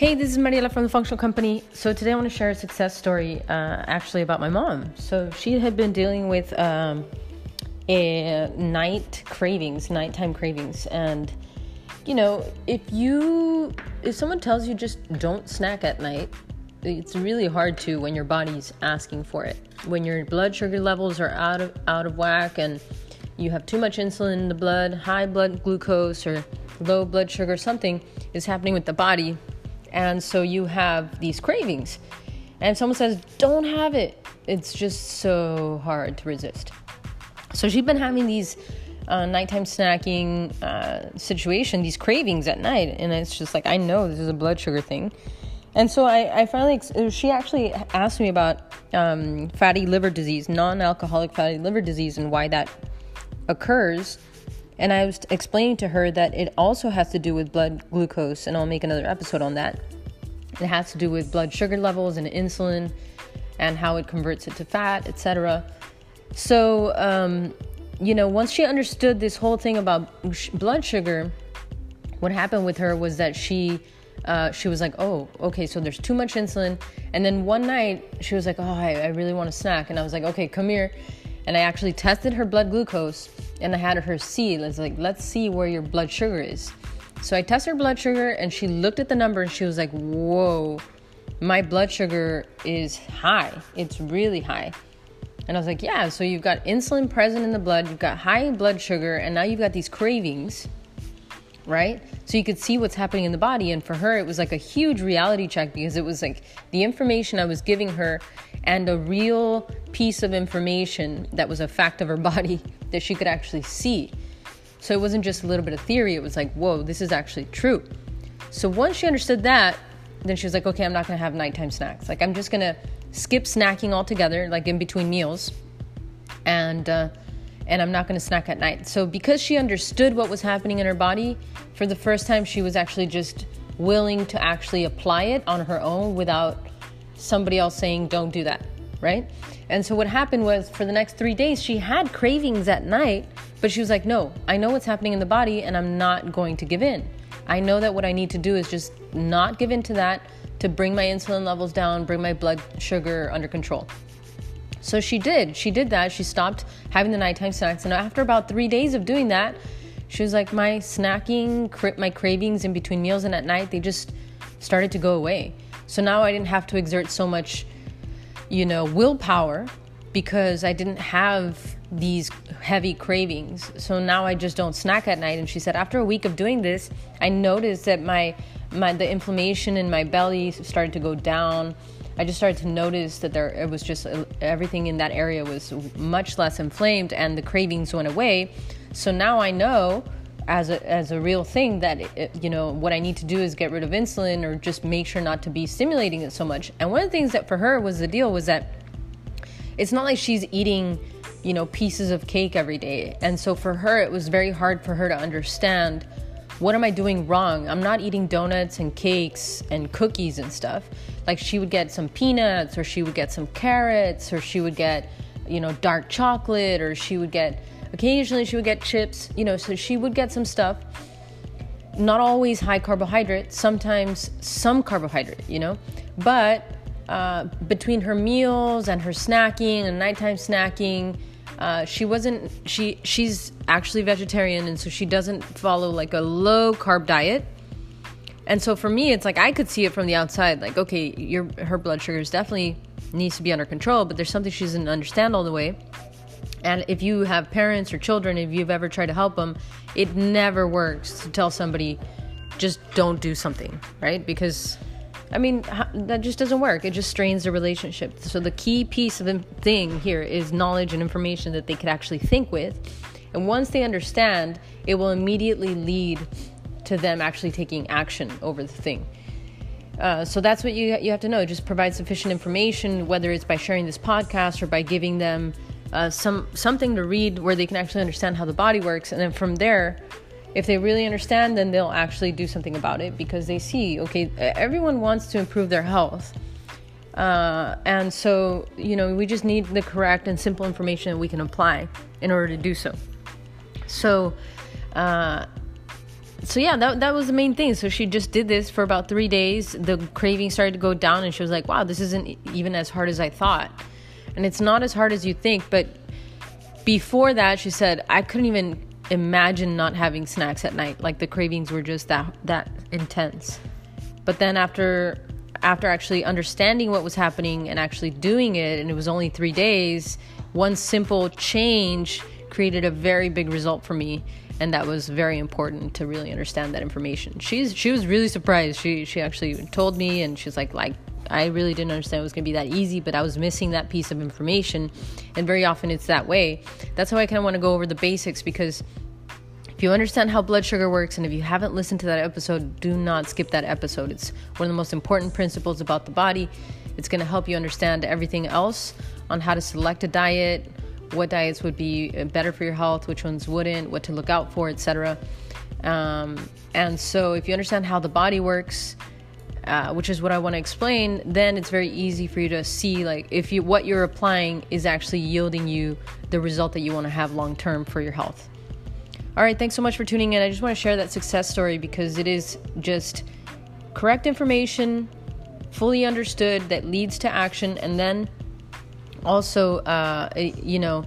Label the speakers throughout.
Speaker 1: Hey, this is Mariela from the Functional Company. So today I want to share a success story, uh, actually about my mom. So she had been dealing with um, a night cravings, nighttime cravings, and you know, if you if someone tells you just don't snack at night, it's really hard to when your body's asking for it. When your blood sugar levels are out of out of whack and you have too much insulin in the blood, high blood glucose or low blood sugar, something is happening with the body and so you have these cravings. And someone says, don't have it. It's just so hard to resist. So she's been having these uh, nighttime snacking uh, situation, these cravings at night. And it's just like, I know this is a blood sugar thing. And so I, I finally, she actually asked me about um, fatty liver disease, non alcoholic fatty liver disease, and why that occurs. And I was explaining to her that it also has to do with blood glucose, and I'll make another episode on that. It has to do with blood sugar levels and insulin and how it converts it to fat, etc. So, um, you know, once she understood this whole thing about blood sugar, what happened with her was that she uh, she was like, oh, okay, so there's too much insulin. And then one night she was like, oh, I, I really want a snack. And I was like, okay, come here. And I actually tested her blood glucose and I had her see, let's like, let's see where your blood sugar is. So I tested her blood sugar and she looked at the number and she was like, whoa, my blood sugar is high. It's really high. And I was like, yeah, so you've got insulin present in the blood, you've got high blood sugar, and now you've got these cravings, right? So you could see what's happening in the body. And for her, it was like a huge reality check because it was like the information I was giving her and a real piece of information that was a fact of her body that she could actually see. So it wasn't just a little bit of theory, it was like, whoa, this is actually true. So once she understood that, then she was like, okay, I'm not gonna have nighttime snacks. Like, I'm just gonna skip snacking altogether, like in between meals, and uh, and I'm not gonna snack at night. So because she understood what was happening in her body, for the first time, she was actually just willing to actually apply it on her own without somebody else saying, don't do that, right? And so what happened was for the next three days, she had cravings at night, but she was like, no, I know what's happening in the body and I'm not going to give in. I know that what I need to do is just not give in to that to bring my insulin levels down, bring my blood sugar under control. So she did. She did that. She stopped having the nighttime snacks. And after about three days of doing that, she was like, my snacking, my cravings in between meals and at night, they just started to go away. So now I didn't have to exert so much you know, willpower because I didn't have these heavy cravings. So now I just don't snack at night. And she said, after a week of doing this, I noticed that my, my the inflammation in my belly started to go down. I just started to notice that there it was just everything in that area was much less inflamed, and the cravings went away. So now I know as a as a real thing that it, you know what I need to do is get rid of insulin or just make sure not to be stimulating it so much. And one of the things that for her was the deal was that it's not like she's eating you know pieces of cake every day. And so for her it was very hard for her to understand what am I doing wrong? I'm not eating donuts and cakes and cookies and stuff. Like she would get some peanuts or she would get some carrots or she would get you know dark chocolate or she would get Occasionally, she would get chips, you know, so she would get some stuff. Not always high carbohydrate, sometimes some carbohydrate, you know. But uh, between her meals and her snacking and nighttime snacking, uh, she wasn't. She she's actually vegetarian, and so she doesn't follow like a low carb diet. And so for me, it's like I could see it from the outside, like okay, your her blood sugars definitely needs to be under control, but there's something she doesn't understand all the way. And if you have parents or children, if you've ever tried to help them, it never works to tell somebody, just don't do something, right? Because, I mean, that just doesn't work. It just strains the relationship. So the key piece of the thing here is knowledge and information that they could actually think with. And once they understand, it will immediately lead to them actually taking action over the thing. Uh, so that's what you you have to know. Just provide sufficient information, whether it's by sharing this podcast or by giving them uh, some something to read where they can actually understand how the body works, and then from there, if they really understand, then they'll actually do something about it because they see, okay, everyone wants to improve their health. Uh, and so, you know, we just need the correct and simple information that we can apply in order to do so. So, uh, so yeah, that that was the main thing. So she just did this for about three days. The craving started to go down, and she was like, "Wow, this isn't even as hard as I thought." And it's not as hard as you think. But before that, she said, "I couldn't even imagine not having snacks at night. Like the cravings were just that that intense." But then after after actually understanding what was happening and actually doing it, and it was only three days, one simple change created a very big result for me and that was very important to really understand that information. She's she was really surprised. She she actually told me and she's like like I really didn't understand it was going to be that easy, but I was missing that piece of information. And very often it's that way. That's how I kind of want to go over the basics because if you understand how blood sugar works and if you haven't listened to that episode, do not skip that episode. It's one of the most important principles about the body. It's going to help you understand everything else on how to select a diet, what diets would be uh, better for your health, which ones wouldn't, what to look out for, etc. Um, and so, if you understand how the body works, uh, which is what I want to explain, then it's very easy for you to see like if you what you're applying is actually yielding you the result that you want to have long term for your health. All right, thanks so much for tuning in. I just want to share that success story because it is just correct information, fully understood that leads to action, and then also, uh, you know,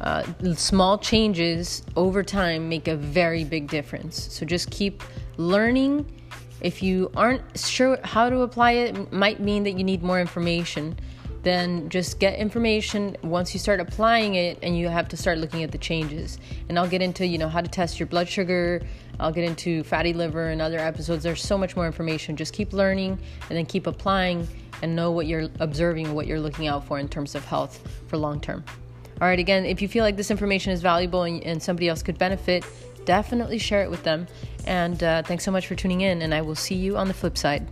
Speaker 1: uh, small changes over time make a very big difference. So just keep learning. If you aren't sure how to apply it, it might mean that you need more information. Then just get information once you start applying it, and you have to start looking at the changes. And I'll get into you know how to test your blood sugar. I'll get into fatty liver and other episodes. There's so much more information. Just keep learning and then keep applying and know what you're observing, what you're looking out for in terms of health for long term. All right, again, if you feel like this information is valuable and, and somebody else could benefit, definitely share it with them. And uh, thanks so much for tuning in, and I will see you on the flip side.